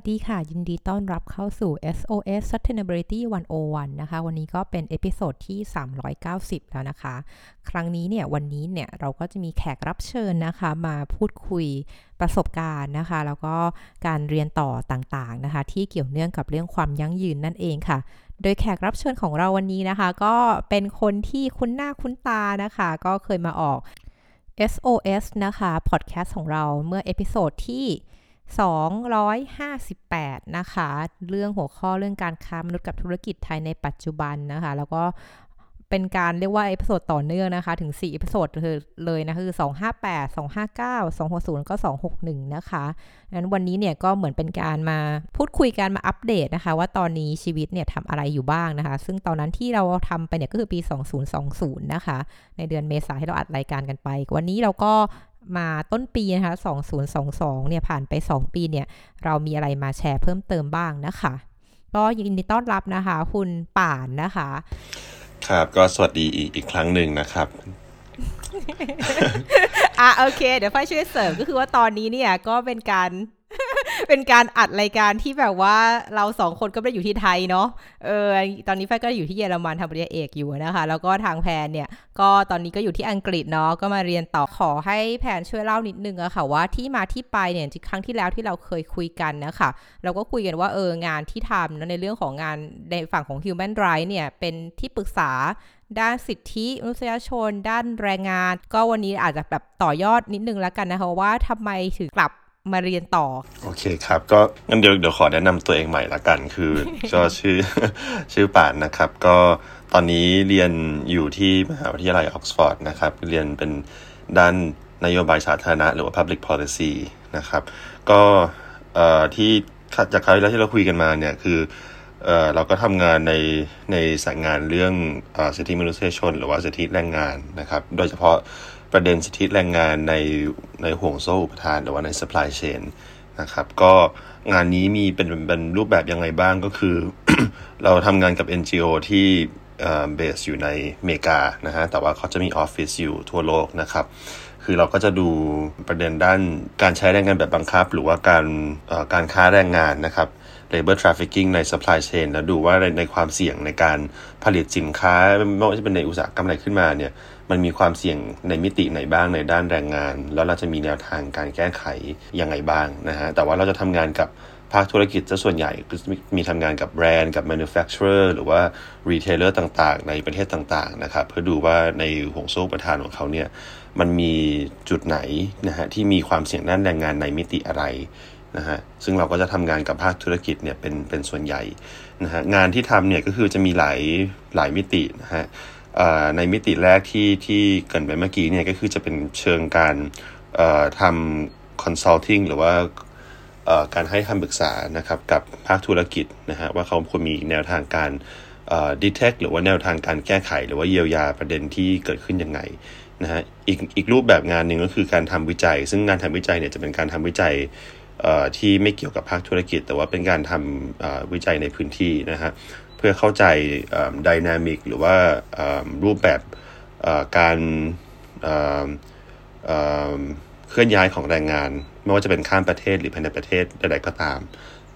สวัสดีค่ะ ยินดีต้อนรับเข้าสู่ SOS Sustainability 101 นะคะ วันนี้ก็เป็น episode ที่ 390 แล้วนะคะ ครั้งนี้เนี่ย วันนี้เนี่ย เราก็จะมีแขกรับเชิญนะคะ มาพูดคุยประสบการณ์นะคะ แล้วก็การเรียนต่อต่างๆนะคะ ที่เกี่ยวเนื่องกับเรื่องความยั่งยืนนั่นเองค่ะ โดยแขกรับเชิญของเราวันนี้นะคะ ก็เป็นคนที่คุ้นหน้าคุ้นตานะคะ ก็เคยมาออก SOS นะคะพอดแคสต์ของเราเมื่อ episode ที่ 258 นะคะ เรื่องหัวข้อเรื่องการค้ามนุษย์กับธุรกิจไทยในปัจจุบันนะคะ แล้วก็เป็นการเรียกว่า episode ต่อเนื่องนะคะ ถึง4 episode เลยนะคือ 258 259 260 ก็ 261 นะคะนั้นวันนี้เนี่ยก็เหมือนเป็นการมาพูดคุยกันมาอัปเดตนะคะ ว่าตอนนี้ชีวิตเนี่ยทำอะไรอยู่บ้างนะคะ ซึ่งตอนนั้นที่เราทำไปเนี่ยก็คือปี 2020 นะคะ ในเดือนเมษาที่เราอัดรายการกันไป วันนี้เราก็ มาต้นปีนะคะ2022เนี่ยผ่านไป 2 ปีเนี่ยเรามีอะไรมาแชร์เพิ่มเติมบ้างนะคะ ก็ยินดีต้อนรับนะคะ คุณป่านนะคะ ครับก็สวัสดีอีกอีกครั้งหนึ่งนะครับอะโอเค เดี๋ยวไฟช่วยเสริมก็คือว่าตอนนี้เนี่ยก็เป็นการ เป็นการอัดรายการที่แบบว่าเราสองคนก็ไม่ได้อยู่ที่ไทยเนาะ เออ ตอนนี้ไฟก็อยู่ที่เยอรมันทำปริญญาเอกอยู่นะคะ แล้วก็ทางแพนเนี่ย ก็ตอนนี้ก็อยู่ที่อังกฤษเนาะ ก็มาเรียนต่อ ขอให้แพนช่วยเล่านิดนึงอะค่ะว่าที่มาที่ไปเนี่ยครั้งที่แล้วที่เราเคยคุยกันนะคะ เราก็คุยกันว่าเอองานที่ทำนะในเรื่องของงานในฝั่งของ Human Rights เนี่ยเป็นที่ปรึกษาด้านสิทธิมนุษยชน ด้านแรงงาน ก็วันนี้อาจจะแบบต่อยอดนิดนึงแล้วกันนะคะว่าทำไมถึงกลับ มาเรียนต่อ โอเคครับ ก็งั้นเดี๋ยวเดี๋ยวขอแนะนำตัวเองใหม่ละกัน คือก็ชื่อชื่อป่านนะครับ ก็ตอนนี้เรียนอยู่ที่มหาวิทยาลัยออกซฟอร์ดนะครับ เรียนเป็นด้านนโยบายสาธารณะหรือว่า Public Policy นะครับ ก็ที่จากคราวที่แล้วที่เราคุยกันมาเนี่ยคือเราก็ทำงานในในสายงานเรื่องสิทธิมนุษยชน หรือว่าสิทธิแรงงานนะครับ โดยเฉพาะ ประเด็นสิทธิแรงงานในในห่วงโซ่อุปทานหรือว่าใน supply chain นะครับก็งานนี้มีเป็นเป็นรูปแบบยังไงบ้างก็คือ เราทำงานกับ NGO ที่เบสอยู่ในอเมริกานะฮะแต่ว่าเขาจะมีออฟฟิศอยู่ทั่วโลกนะครับ คือเราก็จะดูประเด็นด้านการใช้แรงงานแบบบังคับ หรือว่าการการค้าแรงงานนะครับ labor trafficking ใน supply chain แล้วดูว่าในในความเสี่ยงในการผลิตสินค้าไม่ว่าจะเป็นในอุตสาหกรรมอะไรขึ้นมาเนี่ย มันมีความเสี่ยงในมิติไหนบ้างในด้านแรงงาน แล้วเราจะมีแนวทางการแก้ไขยังไงบ้างนะฮะแต่ว่าเราจะทำงานกับภาคธุรกิจจะส่วนใหญ่มีทำงานกับแบรนด์กับ manufacturer หรือว่า retailer ต่างๆ ในประเทศต่างๆนะครับเพื่อดูว่าในห่วงโซ่ประทานของเขาเนี่ยมันมีจุดไหนนะฮะที่มีความเสี่ยงด้านแรงงานในมิติอะไรนะฮะซึ่งเราก็จะทำงานกับภาคธุรกิจเนี่ยเป็นเป็นส่วนใหญ่นะฮะงานที่ทำเนี่ยก็คือจะมีหลายหลายมิตินะฮะ ในมิติแรกที่ที่เกินไปเมื่อกี้เนี่ยก็คือจะเป็นเชิงการทำ consulting หรือว่าการให้คำปรึกษานะครับกับภาคธุรกิจนะฮะว่าเขาควรมีแนวทางการ detect หรือว่าแนวทางการแก้ไข หรือว่าเยียวยาประเด็นที่เกิดขึ้นยังไงนะฮะอีกอีกรูปแบบงานหนึ่งก็คือการทำวิจัย ซึ่งงานทำวิจัยเนี่ยจะเป็นการทำวิจัยที่ไม่เกี่ยวกับภาคธุรกิจ แต่ว่าเป็นการทำวิจัยในพื้นที่นะฮะ เพื่อเข้าใจดินามิกหรือว่ารูปแบบการเคลื่อนย้ายของแรงงาน ไม่ว่าจะเป็นข้ามประเทศหรือภายในประเทศใดๆก็ตาม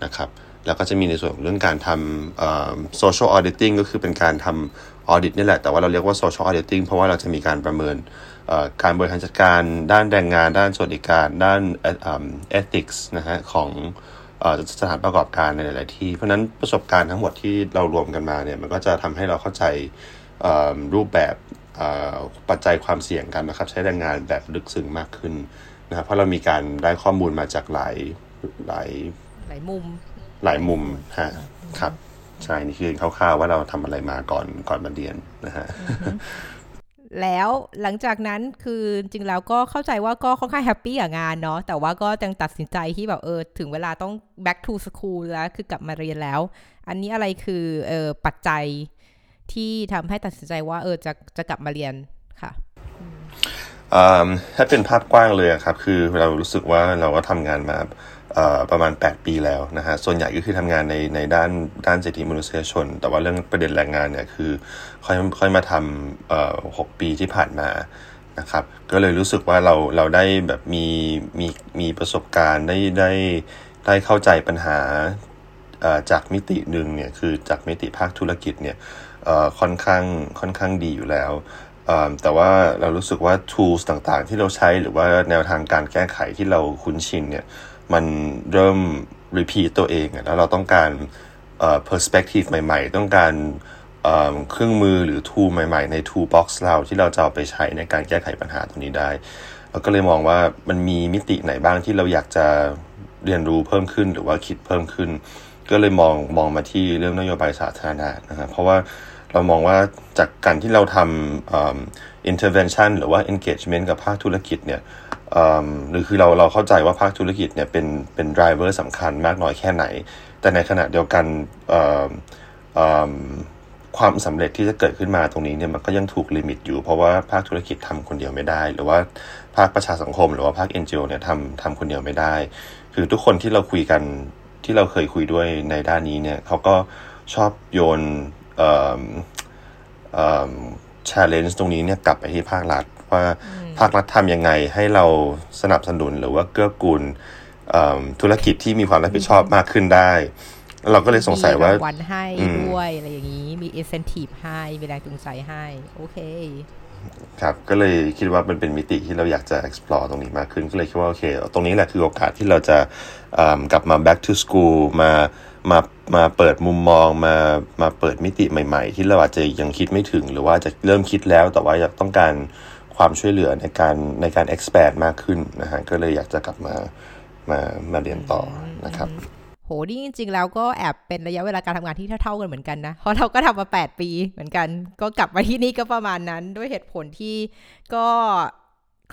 นะครับแล้วก็จะมีในส่วนของเรื่องการทำ social auditing ก็คือเป็นการทำ audit นี่แหละ แต่ว่าเราเรียกว่า social auditing เพราะว่าเราจะมีการประเมินการบริหารจัดการด้านแรงงาน ด้านสวัสดิการ ด้าน ethics นะฮะของ สถานประกอบการในหลาย ๆ ที่ เพราะนั้นประสบการณ์ทั้งหมดที่เรารวมกันมาเนี่ยมันก็จะทำให้เราเข้าใจรูปแบบปัจจัยความเสี่ยงการนะครับใช้แรงงานแบบลึกซึ้งมากขึ้นนะครับเพราะเรามีการได้ข้อมูลมาจากหลายหลายหลายมุม หลายมุมฮะครับใช่นี่คือคร่าว ๆ ว่าเราทำอะไรมาก่อนก่อนมาเรียนนะฮะ แล้วหลังจากนั้นคือจริงแล้วก็เข้าใจว่าก็ค่อนข้างแฮปปี้กับงานเนาะแต่ว่าก็ยังตัดสินใจที่แบบเออถึงเวลาต้อง back to school แล้วคือกลับมาเรียนแล้ว อันนี้อะไรคือเออปัจจัยที่ทำให้ตัดสินใจว่าเออจะจะกลับมาเรียนค่ะถ้าเป็นภาพกว้างเลยครับ คือเรารู้สึกว่าเราก็ทำงานมา ประมาณ 8 ปีแล้วนะฮะ ส่วนใหญ่ก็คือทำงานในในด้านด้านสิทธิมนุษยชน แต่ว่าเรื่องประเด็นแรงงานเนี่ยคือค่อยค่อยมาทำหกปีที่ผ่านมานะครับ ก็เลยรู้สึกว่าเราเราได้แบบมีมีมีประสบการณ์ได้ได้ได้เข้าใจปัญหาจากมิติหนึ่งเนี่ยคือจากมิติภาคธุรกิจเนี่ยค่อนข้างค่อนข้างดีอยู่แล้วแต่ว่าเรารู้สึกว่า tools ต่างๆ ที่เราใช้หรือว่าแนวทางการแก้ไขที่เราคุ้นชินเนี่ย มันเริ่ม repeat ตัวเอง แล้วเราต้องการ perspective ใหม่ ๆ ต้องการเครื่องมือหรือ tool ใหม่ ๆ ใน toolbox เราที่เราจะเอาไปใช้ในการแก้ไขปัญหาตรงนี้ได้เราก็เลยมองว่ามันมีมิติไหนบ้างที่เราอยากจะเรียนรู้เพิ่มขึ้นหรือว่าคิดเพิ่มขึ้น ก็เลยมองมองมาที่เรื่องนโยบายสาธารณะนะครับเพราะว่าเรามองว่าจากการที่เราทำ intervention หรือว่า engagement กับภาคธุรกิจเนี่ย หรือคือเราเราเข้าใจว่าภาคธุรกิจเนี่ยเป็นเป็น driver สำคัญมากน้อยแค่ไหน แต่ในขณะเดียวกันความสำเร็จที่จะเกิดขึ้นมาตรงนี้เนี่ยมันก็ยังถูกลิมิตอยู่ เพราะว่าภาคธุรกิจทำคนเดียวไม่ได้ หรือว่าภาคประชาสังคม หรือว่าภาค NGO เนี่ยทำทำคนเดียวไม่ได้ คือทุกคนที่เราคุยกันที่เราเคยคุยด้วยในด้านนี้เนี่ยเขาก็ชอบโยนเอ่อเอ่อ challenge ตรงนี้เนี่ยกลับไปที่ภาครัฐ ว่าภาครัฐทำยังไงให้เราสนับสนุนหรือว่าเกื้อกูลธุรกิจที่มีความรับผิดชอบมากขึ้นได้ เราก็เลยสงสัยว่าวันให้ด้วยอะไรอย่างนี้ มี incentive ให้มีแรงจูงใจให้ โอเค ครับก็เลยคิดว่ามันเป็นมิติที่เราอยากจะ explore ตรงนี้มากขึ้นก็เลยคิดว่าโอเค ตรงนี้แหละคือโอกาสที่เราจะกลับมา back to school มามามาเปิดมุมมองมามาเปิดมิติใหม่ ๆ ที่เราอาจจะยังคิดไม่ถึง หรือว่าจะเริ่มคิดแล้วแต่ว่าอยากต้องการ ความช่วยเหลือในการในการ expand มากขึ้นนะฮะก็เลยอยากจะกลับมามามาเรียนต่อนะครับโหนี่จริงๆ แล้วก็แอบเป็นระยะเวลาการทำงานที่เท่าๆกันเหมือนกันนะ เพราะเราก็ทำมา 8 ปีเหมือนกัน ก็กลับมาที่นี่ก็ประมาณนั้น ด้วยเหตุผลที่ก็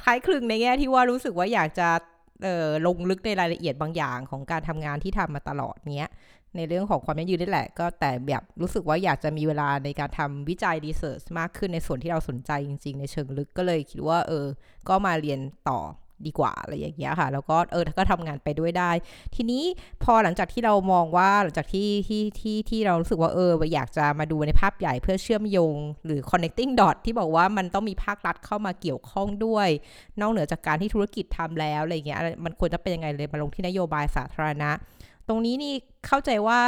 คล้ายคลึงในแง่ที่ว่ารู้สึกว่าอยากจะลงลึกในรายละเอียดบางอย่างของการทำงานที่ทำมาตลอดเนี้ย ในเรื่องของความยั่งยืนนี่แหละ ก็แต่แบบรู้สึกว่าอยากจะมีเวลาในการทำวิจัยรีเสิร์ชมากขึ้นในส่วนที่เราสนใจจริง ๆ ในเชิงลึกก็เลยคิดว่า เออ ก็มาเรียนต่อดีกว่าอะไรอย่างเงี้ยค่ะ แล้วก็เออก็ทำงานไปด้วยได้ ทีนี้พอหลังจากที่เรามองว่าหลังจากที่ที่ที่ที่เรารู้สึกว่าเอออยากจะมาดูในภาพใหญ่เพื่อเชื่อมโยง หรือ connecting dot ที่บอกว่ามันต้องมีภาครัฐเข้ามาเกี่ยวข้องด้วย นอกเหนือจากการที่ธุรกิจทำแล้วอะไรเงี้ยมันควรจะเป็นยังไงเลยมาลงที่นโยบายสาธารณะ ตรงนี้นี่เข้าใจว่า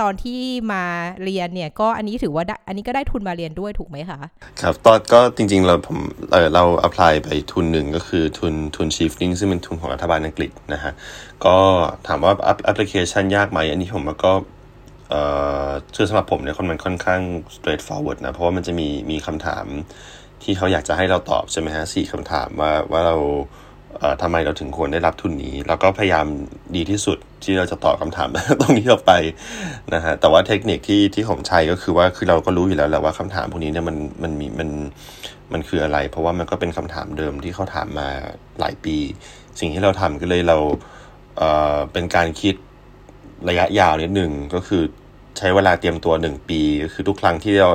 ตอนที่มาเรียนเนี่ย ก็อันนี้ถือว่าอันนี้ก็ได้ทุนมาเรียนด้วยถูกไหมคะครับตอนก็จริงๆเราผมเออเรา apply ไปทุนหนึ่งก็คือทุนทุน shifting ซึ่งเป็นทุนของรัฐบาลอังกฤษนะฮะก็ถามว่าแอปพลิเคชันยากไหมอันนี้ผมก็เอ่อคือสำหรับผมเนี่ยมันค่อนข้าง straightforward นะ เพราะว่ามันจะมีมีคำถามที่เขาอยากจะให้เราตอบใช่ไหมฮะสี่คำถามว่าว่าเรา ทำไมเราถึงควรได้รับทุนนี้เราก็พยายามดีที่สุดที่เราจะตอบคำถามตรงนี้ออกไปนะฮะแต่ว่าเทคนิคที่ที่ผมใช้ก็คือว่าคือเราก็รู้อยู่แล้วแหละว่าคำถามพวกนี้เนี่ยมันมันมีมันมันคืออะไร เพราะว่ามันก็เป็นคำถามเดิมที่เขาถามมาหลายปี สิ่งที่เราทำก็เลยเราเอ่อเป็นการคิดระยะยาวนิดหนึ่งก็คือใช้เวลาเตรียมตัวหนึ่งปีก็คือทุกครั้งที่เรา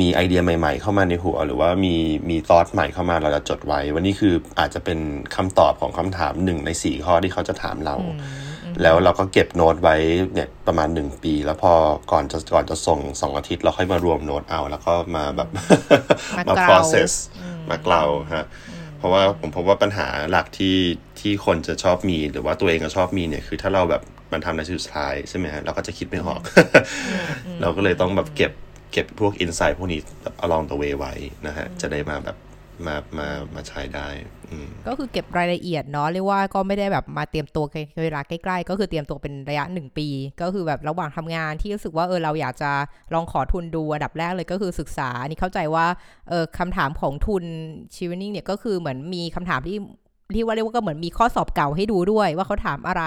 มีไอเดียใหม่ๆ เข้ามาในหัว หรือว่ามีมีทอสใหม่เข้ามาเราจะจดไว้ วันนี้คืออาจจะเป็นคำตอบของคำถามหนึ่งในสี่ข้อที่เขาจะถามเรา แล้วเราก็เก็บโน้ตไว้เนี่ยประมาณหนึ่งปี แล้วพอก่อนจะก่อนจะส่งสองอาทิตย์ เราค่อยมารวมโน้ตเอา แล้วก็มาแบบมา process มาเกลาฮะเพราะว่าผมพบว่าปัญหาหลักที่ที่คนจะชอบมี หรือว่าตัวเองก็ชอบมีเนี่ยคือถ้าเราแบบมันทำในสุดท้ายใช่ไหมฮะเราก็จะคิดไม่ออก เราก็เลยต้องแบบเก็บ เก็บพวกอินไซต์พวกนี้แบบ along the way ไว้นะฮะ จะได้มาแบบมามามาใช้ได้ก็คือเก็บรายละเอียดเนาะเรียกว่าก็ไม่ได้แบบมาเตรียมตัวเวลาใกล้ๆ ก็คือเตรียมตัวเป็นระยะหนึ่งปี ก็คือแบบระหว่างทำงานที่รู้สึกว่าเออเราอยากจะลองขอทุนดูอันดับแรกเลยก็คือศึกษานี่เข้าใจว่าเออคำถามของทุนชีวนิ่งเนี่ยก็คือเหมือนมีคำถามที่ที่ว่าเรียกว่าก็เหมือนมีข้อสอบเก่าให้ดูด้วยว่าเขาถามอะไร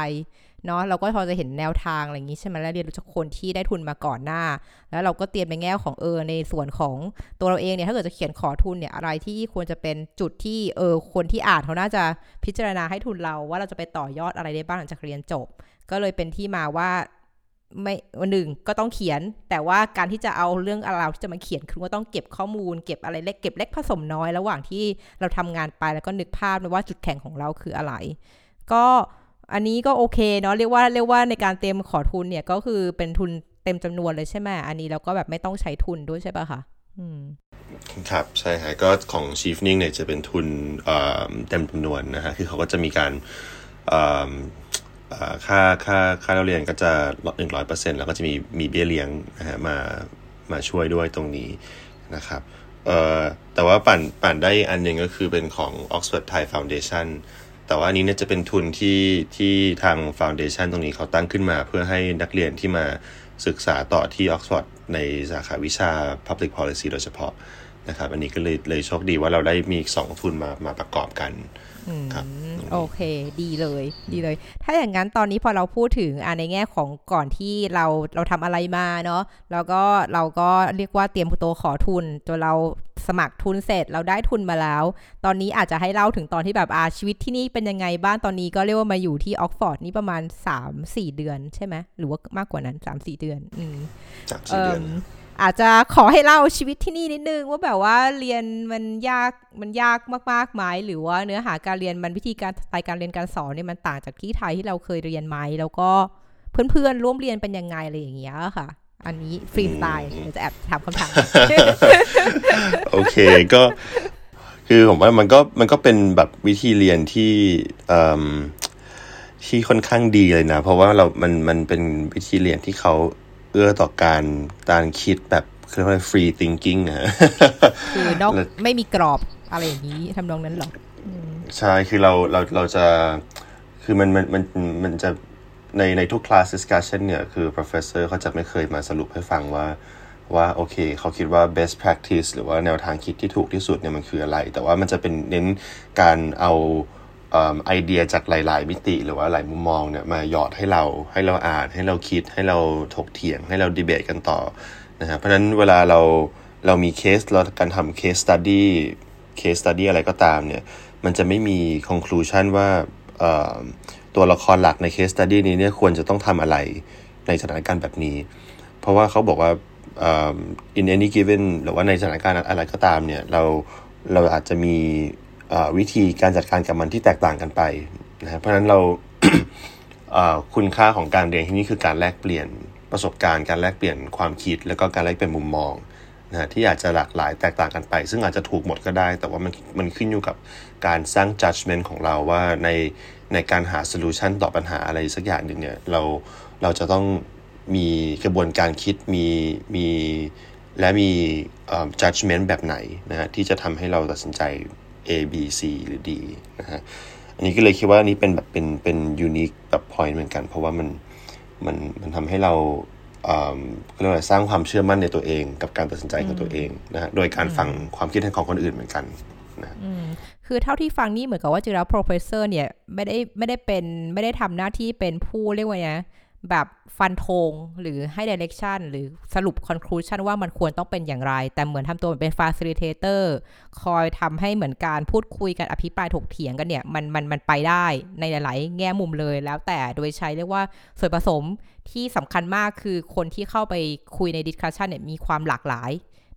เนาะเราก็พอจะเห็นแนวทางอะไรอย่างนี้ใช่ไหมแล้วเรียนรู้จากคนที่ได้ทุนมาก่อนหน้า แล้วเราก็เตรียมในแง่ของเออในส่วนของตัวเราเองเนี่ยถ้าเกิดจะเขียนขอทุนเนี่ยอะไรที่ควรจะเป็นจุดที่เออคนที่อ่านเขาน่าจะพิจารณาให้ทุนเราว่าเราจะไปต่อยอดอะไรได้บ้างหลังจากเรียนจบ ก็เลยเป็นที่มาว่าไม่วันหนึ่งก็ต้องเขียน แต่ว่าการที่จะเอาเรื่องอะไรที่จะมาเขียนคือว่าต้องเก็บข้อมูล เก็บอะไรเล็กเก็บเล็กผสมน้อยระหว่างที่เราทำงานไปแล้วก็นึกภาพว่าจุดแข็งของเราคืออะไร ก็ อันนี้ก็โอเคเนาะเรียกว่าเรียกว่าในการเตรียมขอทุนเนี่ยก็คือเป็นทุนเต็มจำนวนเลยใช่ไหมอันนี้เราก็แบบไม่ต้องใช้ทุนด้วยใช่ป่ะคะครับใช่ค่ะก็ของ Chief n i n g เนี่ยจะเป็นทุนเต็มจำนวนนะฮะคือเขาก็จะมีการค่าค่าค่าเราเรียนก็จะลดหนึ่งร้อยเปอร์เซ็นต์แล้วก็จะมีมีเบี้ยเลี้ยงนะฮะมามาช่วยด้วยตรงนี้นะครับเอ่อแต่ว่าปั่นปั่นได้อันหนึ่งก็คือเป็นของ Oxford Thai Foundation แต่ว่าอันนี้เนี่ยจะเป็นทุนที่ที่ทางฟาวเดชันตรงนี้เขาตั้งขึ้นมา เพื่อให้นักเรียนที่มาศึกษาต่อที่ออกซฟอร์ดในสาขาวิชา Public Policy โดยเฉพาะนะครับ อันนี้ก็เลยเลยโชคดีว่าเราได้มีสองทุนมามาประกอบกัน ครับโอเค ดีเลย ดีเลย ถ้าอย่างนั้นตอนนี้พอเราพูดถึงอในแง่ของก่อนที่เราเราทำอะไรมาเนาะแล้วก็เราก็เรียกว่าเตรียมตัวขอทุนจนเราสมัครทุนเสร็จเราได้ทุนมาแล้ว ตอนนี้อาจจะให้เล่าถึงตอนที่แบบอาชีวิตที่นี่เป็นยังไงบ้างตอนนี้ก็เรียกว่ามาอยู่ที่ออกฟอร์ดนี่ประมาณ 3-4 เดือนใช่ไหมหรือว่ามากกว่านั้น 3-4 เดือนอืมสามสี่เดือน อาจจะขอให้เล่าชีวิตที่นี่นิดนึงว่าแบบว่าเรียนมันยากมันยากมากๆไหมหรือว่าเนื้อหาการเรียนมันวิธีการสไปการเรียนการสอนเนี่ยมันต่างจากที่ไทยที่เราเคยเรียนไหมแล้วก็เพื่อนๆร่วมเรียนเป็นยังไงอะไรอย่างเงี้ยค่ะ อันนี้ฟรีสไตล์จะแอบถามคำถามโอเคก็คือผมว่ามันก็มันก็เป็นแบบวิธีเรียนที่ที่ค่อนข้างดีเลยนะ เพราะว่าเรา มัน มันเป็นวิธีเรียนที่เขา เอื้อต่อการการคิดแบบเรียกว่า free thinking นะคือนอกไม่มีกรอบอะไรอย่างนี้ทำนองนั้นหรอใช่คือเราเราเราจะคือมันมันมันมันจะในในทุก class discussion เนี่ย คือ professor เขาจะไม่เคยมาสรุปให้ฟังว่าว่าโอเคเขาคิดว่า best practice หรือว่าแนวทางคิดที่ถูกที่สุดเนี่ยมันคืออะไร แต่ว่ามันจะเป็นเน้นการเอา ไอเดียจากหลาย ๆ มิติหรือว่าหลายมุมมองเนี่ยมาหยอดให้เราให้เราอ่าน ให้เราคิดให้เราถกเถียงให้เราดีเบตกันต่อนะครับเพราะฉะนั้นเวลาเราเรามีเคสเราการทำ case study case study อะไรก็ตามเนี่ยมันจะไม่มี conclusion ว่าตัวละครหลักในเคสตัดดี้นี้เนี่ยควรจะต้องทำอะไรในสถานการณ์แบบนี้ เพราะว่าเขาบอกว่า in any given หรือว่าในสถานการณ์อะไรก็ตามเนี่ยเราเราอาจจะมี วิธีการจัดการกับมันที่แตกต่างกันไปนะเพราะฉะนั้นเราคุณค่าของการเรียนที่นี่คือการแลกเปลี่ยนประสบการณ์การแลกเปลี่ยนความคิด แล้วก็การแลกเปลี่ยนมุมมองนะที่อาจจะหลากหลายแตกต่างกันไป ซึ่งอาจจะถูกหมดก็ได้ แต่ว่ามันมันขึ้นอยู่กับการสร้าง judgment ของเราว่าในในการหา solution ต่อปัญหาอะไรสักอย่างหนึ่งเนี่ยเราเราจะต้องมีกระบวนการคิดมีมีและมี judgment แบบไหนนะฮะที่จะทำให้เราตัดสินใจ A B C หรือ D นะฮะอันนี้ก็เลยคิดว่านี้เป็นแบบเป็นเป็นยูนิคแบบพอยต์เหมือนกัน เพราะว่ามันมันมันทำให้เราเรียกว่าสร้างความเชื่อมั่นในตัวเอง กับการตัดสินใจของตัวเองนะฮะโดยการฟังความคิดเห็นของคนอื่นเหมือนกันนะคือเท่าที่ฟังนี่เหมือนกับว่าจริงแล้ว professor เนี่ยไม่ได้ไม่ได้เป็นไม่ได้ทำหน้าที่เป็นผู้เรียกว่าไง แบบฟันธงหรือให้ direction หรือสรุป conclusion ว่ามันควรต้องเป็นอย่างไร แต่เหมือนทำตัวเป็น facilitator คอยทำให้เหมือนการพูดคุยกันอภิปรายถกเถียงกันเนี่ย มันมันมันไปได้ในหลาย ๆ แง่มุมเลยแล้วแต่โดยใช้เรียกว่าส่วนผสมที่สำคัญมากคือคนที่เข้าไปคุยใน discussion เนี่ยมีความหลากหลาย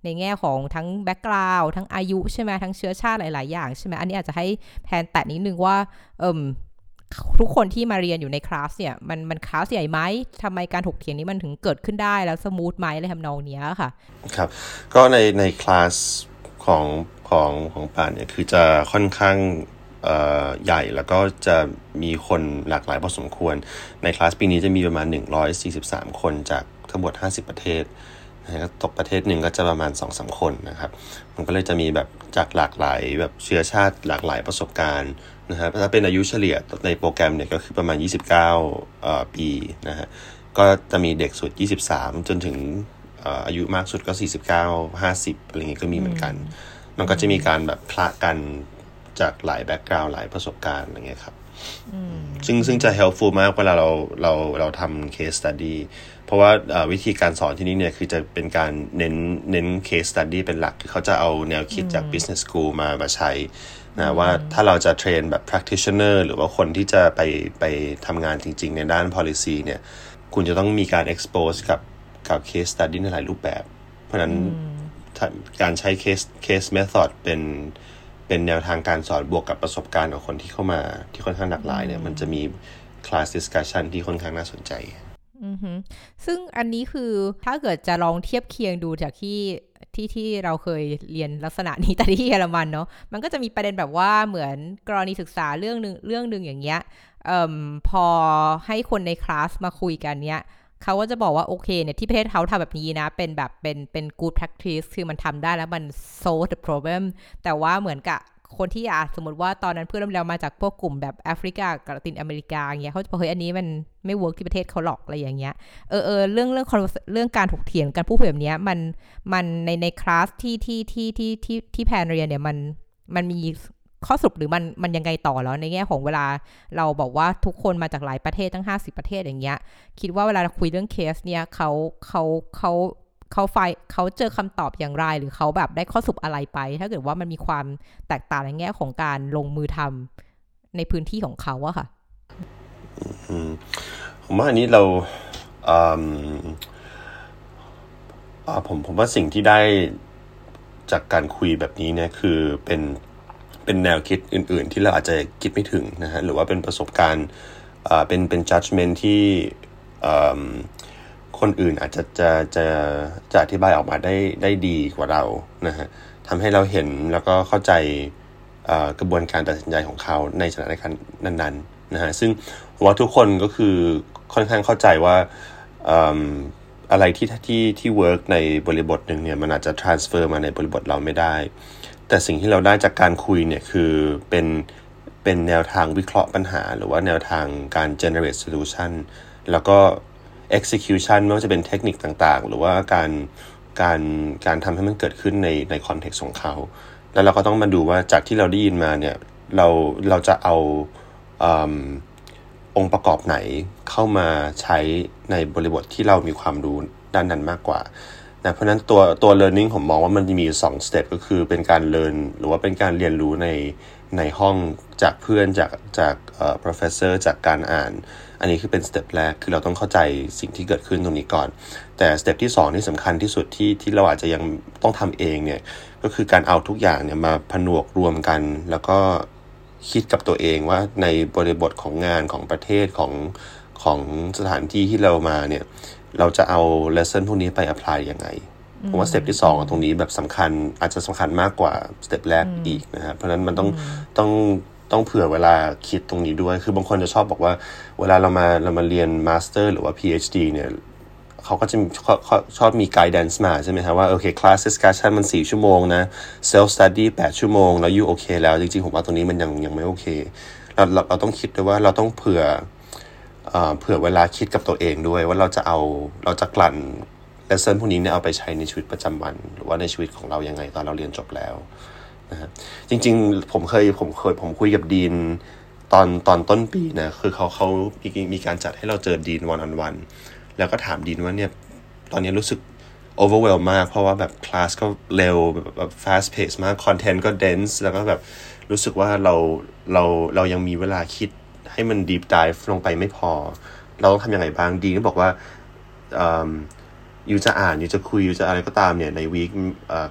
ในแง่ของทั้ง background ทั้งอายุใช่ไหมทั้งเชื้อชาติหลาย ๆ อย่างใช่ไหมอันนี้อาจจะให้แพนแตะนิดนึงว่าเอิม ทุกคนที่มาเรียนอยู่ในคลาสเนี่ยมันมันคลาสใหญ่ไหมทำไมการถกเถียงนี้มันถึงเกิดขึ้นได้แล้ว smooth ไหมอะไรทำนองเนี้ค่ะ ครับ ก็ในในคลาสของของของป่านเนี่ยคือจะค่อนข้างใหญ่แล้วก็จะมีคนหลากหลายพอสมควร ในคลาสปีนี้จะมีประมาณ 143 คนจากทั้งหมด 50 ประเทศนะตกประเทศหนึ่งก็จะประมาณ2อสคนนะครับ มันก็เลยจะมีแบบจากหลากหลายแบบเชื้อชาติหลากหลายประสบการณ์ นะฮะถ้าเป็นอายุเฉลี่ยในโปรแกรมเนี่ยก็คือประมาณ 29 ปีนะฮะก็จะมีเด็กสุด 23 จนถึงอายุมากสุดก็ 49 50 อะไรเงี้ยก็มีเหมือนกัน มันก็จะมีการแบบคละกันจากหลายแบ็กกราวด์หลายประสบการณ์อะไรเงี้ยครับซึ่งซึ่งจะ helpful มากเวลาเราเราเราทำ case study เพราะว่าวิธีการสอนที่นี่เนี่ยคือจะเป็นการเน้นเน้น case study เป็นหลักคือเขาจะเอาแนวคิดจาก business school มามาใช้ นะว่าถ้าเราจะเทรนแบบ practitioner หรือว่าคนที่จะไปไปทำงานจริง ๆ ในด้าน policy เนี่ย คุณจะต้องมีการ expose กับกับ case study ในหลายรูปแบบ เพราะนั้นการใช้ case case method เป็นเป็นแนวทางการสอนบวกกับประสบการณ์ของคนที่เข้ามาที่ค่อนข้างหลากหลายเนี่ย มันจะมี class discussion ที่ค่อนข้างน่าสนใจ ซึ่งอันนี้คือถ้าเกิดจะลองเทียบเคียงดูจากที่ ที่ที่เราเคยเรียนลักษณะนี้แต่ที่เยอรมันเนาะมันก็จะมีประเด็นแบบว่าเหมือนกรณีศึกษาเรื่องหนึ่งเรื่องหนึ่งอย่างเงี้ยออพอให้คนในคลาสมาคุยกันเนี้ยเขาก็จะบอกว่า โอเคเนี่ยที่ประเทศเขาทำแบบนี้นะ เป็นแบบเป็นเป็น good practice คือมันทำได้แล้วมัน solve the problem แต่ว่าเหมือนกับ คนที่อาสมมติว่าตอนนั้นเพื่อนเรามาจากพวกกลุ่มแบบแอฟริกากับลาตินอเมริกาอย่างเงี้ยเขาจะบอกเฮ้ยอันนี้มันไม่ work ที่ประเทศเขาหรอกอะไรอย่างเงี้ยเออเออเรื่องเรื่องเรื่องการถกเถียงกันพูดแบบเนี้ยมันมันในในคลาสที่ที่ที่ที่ที่ที่แพนเรียนเนี่ยมันมันมีข้อสรุปหรือมันมันยังไงต่อแล้วในแง่ของเวลาเราบอกว่าทุกคนมาจากหลายประเทศทั้ง 50 ประเทศอย่างเงี้ย คิดว่าเวลาคุยเรื่องเคสเนี่ยเขาเขาเขา เขาไฟเขาเจอคำตอบอย่างไร หรือเขาแบบได้ข้อสรุปอะไรไป ถ้าเกิดว่ามันมีความแตกต่างในแง่ของการลงมือทำในพื้นที่ของเขาอะค่ะผมว่าอันนี้เราผมผมว่าสิ่งที่ได้จากการคุยแบบนี้เนี่ยคือเป็นเป็นแนวคิดอื่น ๆ ที่เราอาจจะคิดไม่ถึงนะฮะหรือว่าเป็นประสบการณ์เป็นเป็น judgment ที่ คนอื่นอาจจะจะจะจะอธิบายออกมาได้ได้ดีกว่าเรานะฮะทำให้เราเห็นแล้วก็เข้าใจกระบวนการตัดสินใจของเขาในสถานการณ์นั้นๆนะฮะซึ่งว่าทุกคนก็คือค่อนข้างเข้าใจว่าอะไรที่ที่ที่ work ในบริบทหนึ่งเนี่ยมันอาจจะ transfer มาในบริบทเราไม่ได้ แต่สิ่งที่เราได้จากการคุยเนี่ยคือเป็นเป็นแนวทางวิเคราะห์ปัญหา หรือว่าแนวทางการ generate solution แล้วก็ execution ไม่ว่าจะเป็นเทคนิคต่างๆ หรือว่าการการการทำให้มันเกิดขึ้นในใน context ของเขา แล้วเราก็ต้องมาดูว่าจากที่เราได้ยินมาเนี่ยเราเราจะเอาอองค์ประกอบไหนเข้ามาใช้ในบริบทที่เรามีความรู้ด้านนั้นมากกว่านะเพราะนั้นตัวตัว learning ผมมองว่ามันมีสอง step ก็คือเป็นการ learn หรือว่าเป็นการเรียนรู้ในในห้องจากเพื่อนจากจากอ่อ professor จากการอ่าน อันนี้คือเป็น step แรก คือเราต้องเข้าใจสิ่งที่เกิดขึ้นตรงนี้ก่อน แต่ step ที่2ที่สำคัญที่สุดที่ที่เราอาจจะยังต้องทำเองเนี่ย ก็คือการเอาทุกอย่างเนี่ยมาผนวกรวมกัน แล้วก็คิดกับตัวเองว่าในบริบทของงานของประเทศของของสถานที่ที่เรามาเนี่ย เราจะเอา lesson พวกนี้ไป apply ยังไงผมว่า step ที่สองตรงนี้แบบสำคัญอาจจะสำคัญมากกว่า step แรกอีกนะครับเพราะฉะนั้นมันต้องต้อง ต้องเผื่อเวลาคิดตรงนี้ด้วย คือบางคนจะชอบบอกว่า เวลาเรามาเรามาเรียน master หรือว่า PhD เนี่ยเขาก็จะชอบมี guidance มาใช่ไหมครับว่า โอเค class discussion มันสี่ชั่วโมงนะ self study แปดชั่วโมง แล้ว you โอเคแล้ว จริงๆ ผมว่าตรงนี้มันยังยังไม่โอเค เราเราเราต้องคิดด้วยว่าเราต้องเผื่อเผื่อเวลาคิดกับตัวเองด้วย ว่าเราจะเอาเราจะกลั่น lesson พวกนี้เนี่ยเอาไปใช้ในชีวิตประจำวัน หรือว่าในชีวิตของเรายังไงตอนเราเรียนจบแล้วฮะจริง ๆ ผมเคยผมเคยผมคุยกับ dean ตอนตอนต้นปีนะคือเขาเขามีมีการจัดให้เราเจอดีนวันออนวัน แล้วก็ถามดีนว่าเนี่ยตอนนี้รู้สึก overwhelm มาก เพราะว่าแบบคลาสก็เร็วแบบ fast pace มากคอนเทนต์ก็ dense แล้วก็แบบรู้สึกว่าเราเราเรายังมีเวลาคิดให้มัน deep dive ลงไปไม่พอ เราต้องทำยังไงบ้างดีนก็บอกว่าอ ยู่จะอ่านอยู่จะคุยอยู่จะอะไรก็ตามเนี่ยในวีค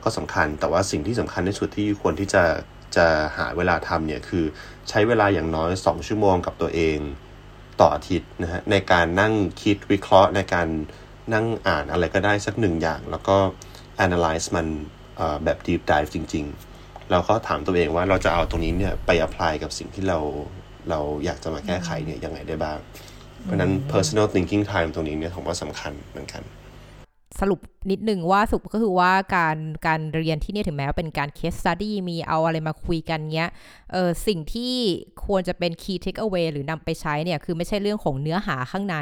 ก็สำคัญ แต่ว่าสิ่งที่สำคัญที่สุดที่ควรที่จะจะหาเวลาทำเนี่ยคือใช้เวลาอย่างน้อย 2 ชั่วโมงกับตัวเองต่ออาทิตย์นะฮะในการนั่งคิดวิเคราะห์ในการนั่งอ่านอะไรก็ได้สักหนึ่งอย่าง แล้วก็ analyze มันแบบ deep dive จริง ๆ แล้วก็ถามตัวเองว่าเราจะเอาตรงนี้เนี่ยไป apply กับสิ่งที่เราเราอยากจะมาแก้ไขเนี่ยยังไงได้บ้าง เพราะนั้น personal thinking time ตรงนี้เนี่ยผมว่าสำคัญเหมือนกัน สรุปนิดนึงว่าสุปก็คือว่าการการเรียนที่นี่ถึงแม้ว่าเป็นการ case study มีเอาอะไรมาคุยกันเงี้ยเออสิ่งที่ควรจะเป็น key take away หรือนำไปใช้เนี่ย คือไม่ใช่เรื่องของเนื้อหาข้างใน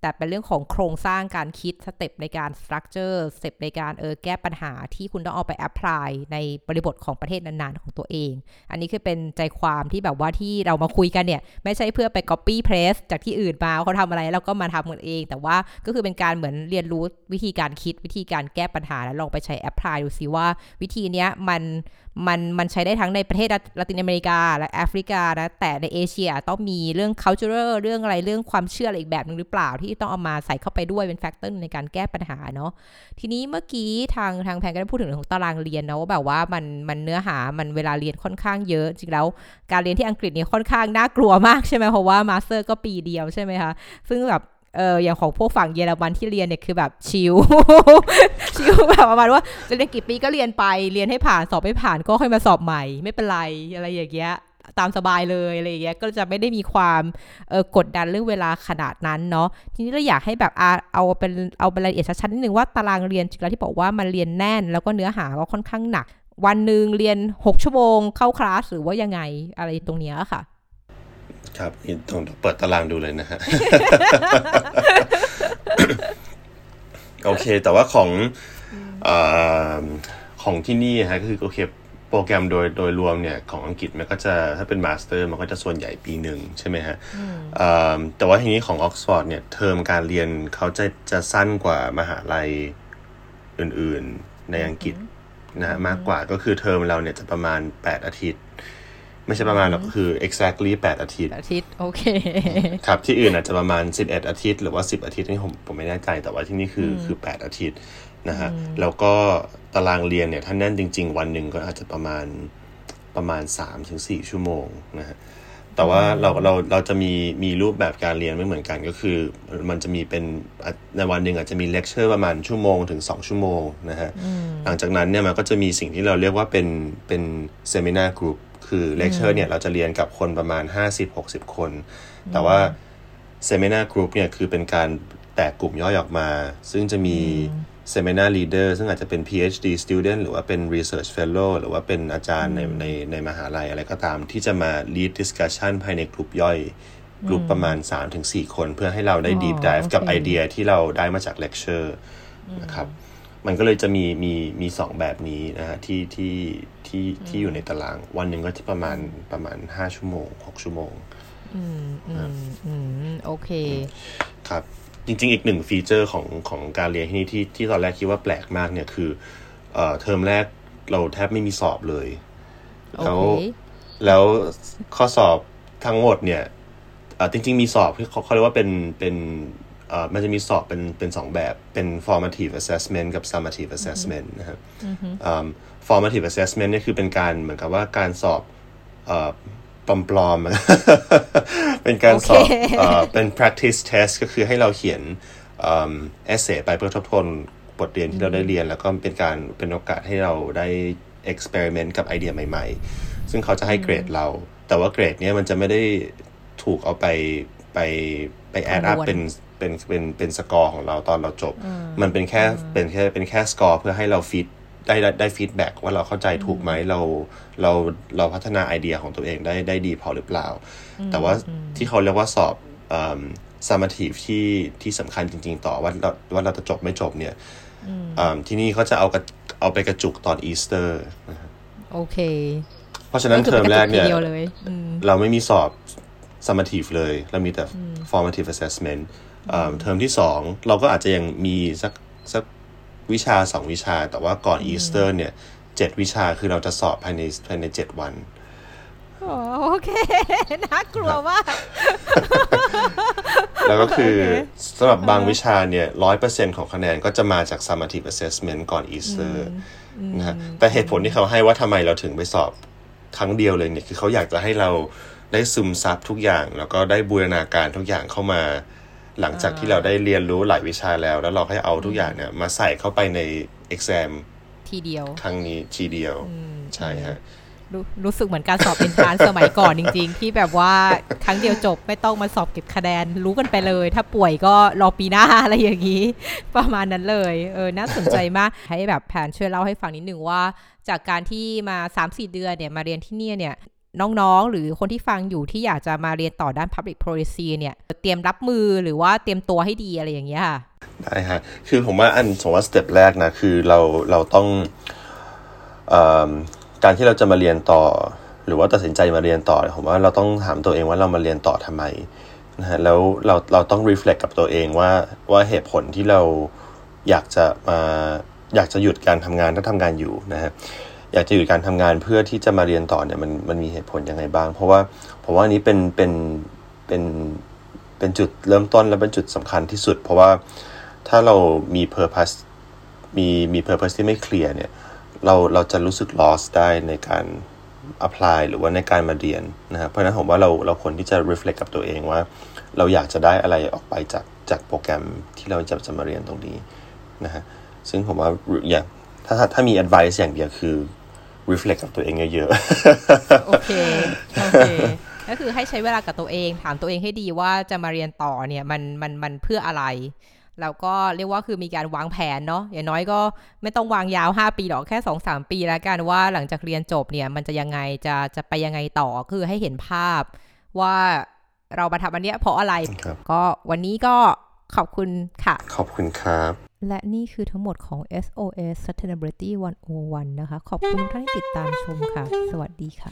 แต่เป็นเรื่องของโครงสร้างการคิด step ในการ structure step ในการเออแก้ปัญหาที่คุณต้องเอาไป apply ในบริบทของประเทศนั้นๆ ของตัวเอง อันนี้คือเป็นใจความที่แบบว่าที่เรามาคุยกันเนี่ย ไม่ใช่เพื่อไป copy paste จากที่อื่นมาเขาทำอะไรแล้วก็มาทำกันเอง แต่ว่าก็คือเป็นการเหมือนเรียนรู้วิธีการคิดวิธีการแก้ปัญหาแล้วลองไปใช้ apply ดูซิว่า วิธีเนี้ยมันมันมันใช้ได้ทั้งในประเทศละตินอเมริกาและแอฟริกานะแต่ในเอเชียต้องมีเรื่อง cultural เรื่องอะไรเรื่องความเชื่ออะไรอีกแบบนึงหรือเปล่าที่ต้องเอามาใส่เข้าไปด้วยเป็น factor ในการแก้ปัญหาเนาะทีนี้เมื่อกี้ทางทางแพนก็ได้พูดถึงเรื่องของตารางเรียนเนาะว่าแบบว่ามันมันเนื้อหามันเวลาเรียนค่อนข้างเยอะ จริงแล้วการเรียนที่อังกฤษเนี่ยค่อนข้างน่ากลัวมากใช่ไหมเพราะว่า master ก็ปีเดียวใช่ไหมคะซึ่งแบบ เอออย่างของพวกฝั่งเยอรมันที่เรียนเนี่ยคือแบบชิลชิลแบบประมาณว่าจะเรียนกี่ปีก็เรียนไปเรียนให้ผ่านสอบไม่ผ่านก็ค่อยมาสอบใหม่ ไม่เป็นไรอะไรอย่างเงี้ยตามสบายเลยอะไรอย่างเงี้ยก็จะไม่ได้มีความกดดันเรื่องเวลาขนาดนั้นเนาะทีนี้เราอยากให้แบบอาเอาเป็นเอาเป็นรายละเอียดชัดๆนิดนึงว่าตารางเรียนจริงแล้วที่บอกว่ามันเรียนแน่น แล้วก็เนื้อหาก็ค่อนข้างหนัก วันหนึ่งเรียน 6 ชั่วโมงเข้าคลาสหรือว่ายังไงอะไรตรงเนี้ยค่ะ ครับนี่ต้องเปิดตารางดูเลยนะฮะ โอเค แต่ว่าของอของที่นี่ฮะก็คือโอเคโปรแกรมโดยโดยรวมเนี่ยของอังกฤษมันก็จะถ้าเป็น master มันก็จะส่วนใหญ่ปีหนึ่งใช่ไหมฮะแต่ว่าทีนี้ของออกซฟอร์ดเนี่ยเทอมการเรียนเขาจะจะสั้นกว่ามหาลัยอื่น ๆ ในอังกฤษนะมากกว่าก็คือเทอมเราเนี่ยจะประมาณ 8 อาทิตย์ ไม่ใช่ประมาณหรอกคือ exactly 8อาทิตย์อาทิตย์โอเค ครับที่อื่นอาจจะประมาณ11อาทิตย์หรือว่า10อาทิตย์นี่ผมผมไม่แน่ใจแต่ว่าที่นี่คือคือ8อาทิตย์นะฮะแล้วก็ตารางเรียนเนี่ยถ้าแน่นจริง ๆ วันหนึ่งก็อาจจะประมาณประมาณ3ถึง4ชั่วโมงนะฮะแต่ว่าเราเราเราจะมีมีรูปแบบการเรียนไม่เหมือนกันก็คือ มันจะมีเป็นในวันหนึ่งอาจจะมีเลคเชอร์ประมาณชั่วโมงถึง 2 ชั่วโมงนะฮะหลังจากนั้นเนี่ยมันก็จะมีสิ่งที่เราเรียกว่าเป็นเป็น seminar กลุ่ม คือเลคเชอร์เนี่ยเราจะเรียนกับคนประมาณ 50-60 คน แต่ว่า seminar กลุ่มเนี่ยคือเป็นการแตกกลุ่มย่อยออกมา ซึ่งจะมี Seminar Leader ซึ่งอาจจะเป็น PhD student หรือว่าเป็น Research Fellow หรือว่าเป็นอาจารย์ในในในมหาลัยอะไรก็ตาม ที่จะมา lead discussion ภายในกลุ่มย่อยกลุ่มประมาณ 3-4 คน เพื่อให้เราได้ deep dive กับไอเดียที่เราได้มาจาก lecture นะครับ มันก็เลยจะมีมีมีสองแบบนี้นะฮะที่ที่ที่ที่อยู่ในตาราง วันหนึ่งก็ที่ประมาณประมาณ5ชั่วโมง6ชั่วโมง อืมอืมอืมโอเค ครับ จริง ๆ อีกหนึ่งฟีเจอร์ของของการเรียนที่นี่ที่ที่ตอนแรกคิดว่าแปลกมากเนี่ยคือ เอ่อเทอมแรกเราแทบไม่มีสอบเลย แล้วแล้วข้อสอบทั้งหมดเนี่ยจริง ๆ มีสอบที่เขาเขาเรียกว่าเป็นเป็นเอ่อ มันจะมีสอบเป็นเป็นสองแบบเป็น formative assessment กับ summative assessment นะครับ formative assessment เนี่ยคือเป็นการเหมือนกับว่าการสอบเอ่อปลอมๆ เป็นการสอบเป็น practice test ก็คือให้เราเขียนเอเซไปเพื่อทบทวนบทเรียนที่เราได้เรียน แล้วก็เป็นการเป็นโอกาสให้เราได้ experiment กับไอเดียใหม่ๆ ซึ่งเขาจะให้เกรดเรา แต่ว่าเกรดเนี้ยมันจะไม่ได้ถูกเอาไปไปไป add up เป็น เป็นเป็นเป็นสกอร์ของเราตอนเราจบ มันเป็นแค่เป็นแค่เป็นแค่สกอร์เพื่อให้เรา feed ได้ได้ feedback ว่าเราเข้าใจถูกไหมเราเราเราพัฒนาไอเดียของตัวเองได้ได้ดีพอหรือเปล่า แต่ว่าที่เขาเรียกว่าสอบ summative ที่ที่สำคัญจริง ๆ ต่อว่าเราว่าเราจะจบไม่จบเนี่ยที่นี่เขาจะเอาเอาไปกระจุกตอนอีสเตอร์โอเค เพราะฉะนั้นเทอมแรกเนี่ยเราไม่มีสอบ summative เลย เรามีแต่ formative assessment เทอมที่สองเราก็อาจจะยังมีสักสักวิชาสองวิชา แต่ว่าก่อนอีสเตอร์เนี่ยเจ็ดวิชาคือเราจะสอบภายในภายในเจ็ดวันโอเคน่ากลัวมากแล้วก็คือสำหรับบางวิชาเนี่ยร้อยเปอร์เซ็นของคะแนนก็จะมาจาก summative assessment ก่อนอีสเตอร์นะฮะแต่เหตุผลที่เขาให้ว่าทำไมเราถึงไปสอบครั้งเดียวเลยเนี่ย คือเขาอยากจะให้เราได้ซึมซับทุกอย่าง แล้วก็ได้บูรณาการทุกอย่างเข้ามา หลังจากที่เราได้เรียนรู้หลายวิชาแล้ว แล้วเราให้เอาทุกอย่างเนี่ยมาใส่เข้าไปใน exam ทีเดียวครั้งนี้ทีเดียวใช่ฮะรู้รู้สึกเหมือนการสอบเอ็นทรานซ์ สมัยก่อนจริง ๆ ที่แบบว่าครั้งเดียวจบไม่ต้องมาสอบเก็บคะแนนรู้กันไปเลย ถ้าป่วยก็รอปีหน้าอะไรอย่างนี้ ประมาณนั้นเลยเออน่าสนใจมาก ให้แบบแผนช่วยเล่าให้ฟังนิดหนึ่งว่า จากการที่มา 3-4 เดือนเนี่ยมาเรียนที่นี่เนี่ย น้องๆ หรือคนที่ฟังอยู่ที่อยากจะมาเรียนต่อด้าน Public Policy เนี่ย เตรียมรับมือหรือว่าเตรียมตัวให้ดีอะไรอย่างเงี้ยค่ะ ได้ฮะ คือผมว่าอันสมว่าสเต็ปแรกนะ คือเราเราต้องอการที่เราจะมาเรียนต่อ หรือว่าตัดสินใจมาเรียนต่อผมว่าเราต้องถามตัวเองว่าเรามาเรียนต่อทำไมนะฮะแล้วเราเราต้อง reflect กับตัวเองว่าว่าเหตุผลที่เราอยากจะมาอยากจะหยุดการทำงานถ้าทำงานอยู่นะฮะ อยากจะหยุดการทำงานเพื่อที่จะมาเรียนต่อเนี่ยมันมันมีเหตุผลยังไงบ้าง เพราะว่าผมว่านี้เป็นเป็นเป็นเป็นจุดเริ่มต้นและเป็นจุดสำคัญที่สุด เพราะว่าถ้าเรามี purpose มีมี purpose ที่ไม่เคลียร์เนี่ยเราเราจะรู้สึก loss ได้ในการ apply หรือว่าในการมาเรียนนะครับเพราะฉะนั้นผมว่าเราเราควรที่จะ reflect กับตัวเองว่า เราอยากจะได้อะไรออกไปจากจากโปรแกรมที่เราจะจะมาเรียนตรงนี้นะฮะซึ่งผมว่าอย่างถ้าถ้ามี advice อย่างเดียวคือ reflect กับตัวเองเยอะโอเคโอเคก็คือให้ใช้เวลากับตัวเองถามตัวเองให้ดีว่าจะมาเรียนต่อเนี่ยมันมันมันเพื่ออะไรแล้วก็เรียกว่าคือมีการวางแผนเนาะอย่างน้อยก็ไม่ต้องวางยาว 5 ปีหรอกแค่ 2-3 ปีแล้วกันว่าหลังจากเรียนจบเนี่ยมันจะยังไงจะจะไปยังไงต่อคือให้เห็นภาพว่าเรามาทำอันเนี้ยเพราะอะไรครับก็วันนี้ก็ขอบคุณค่ะๆขอบคุณครับ และนี่คือทั้งหมดของ SOS Sustainability 101 นะคะ ขอบคุณทุกท่านที่ติดตามชมค่ะ สวัสดีค่ะ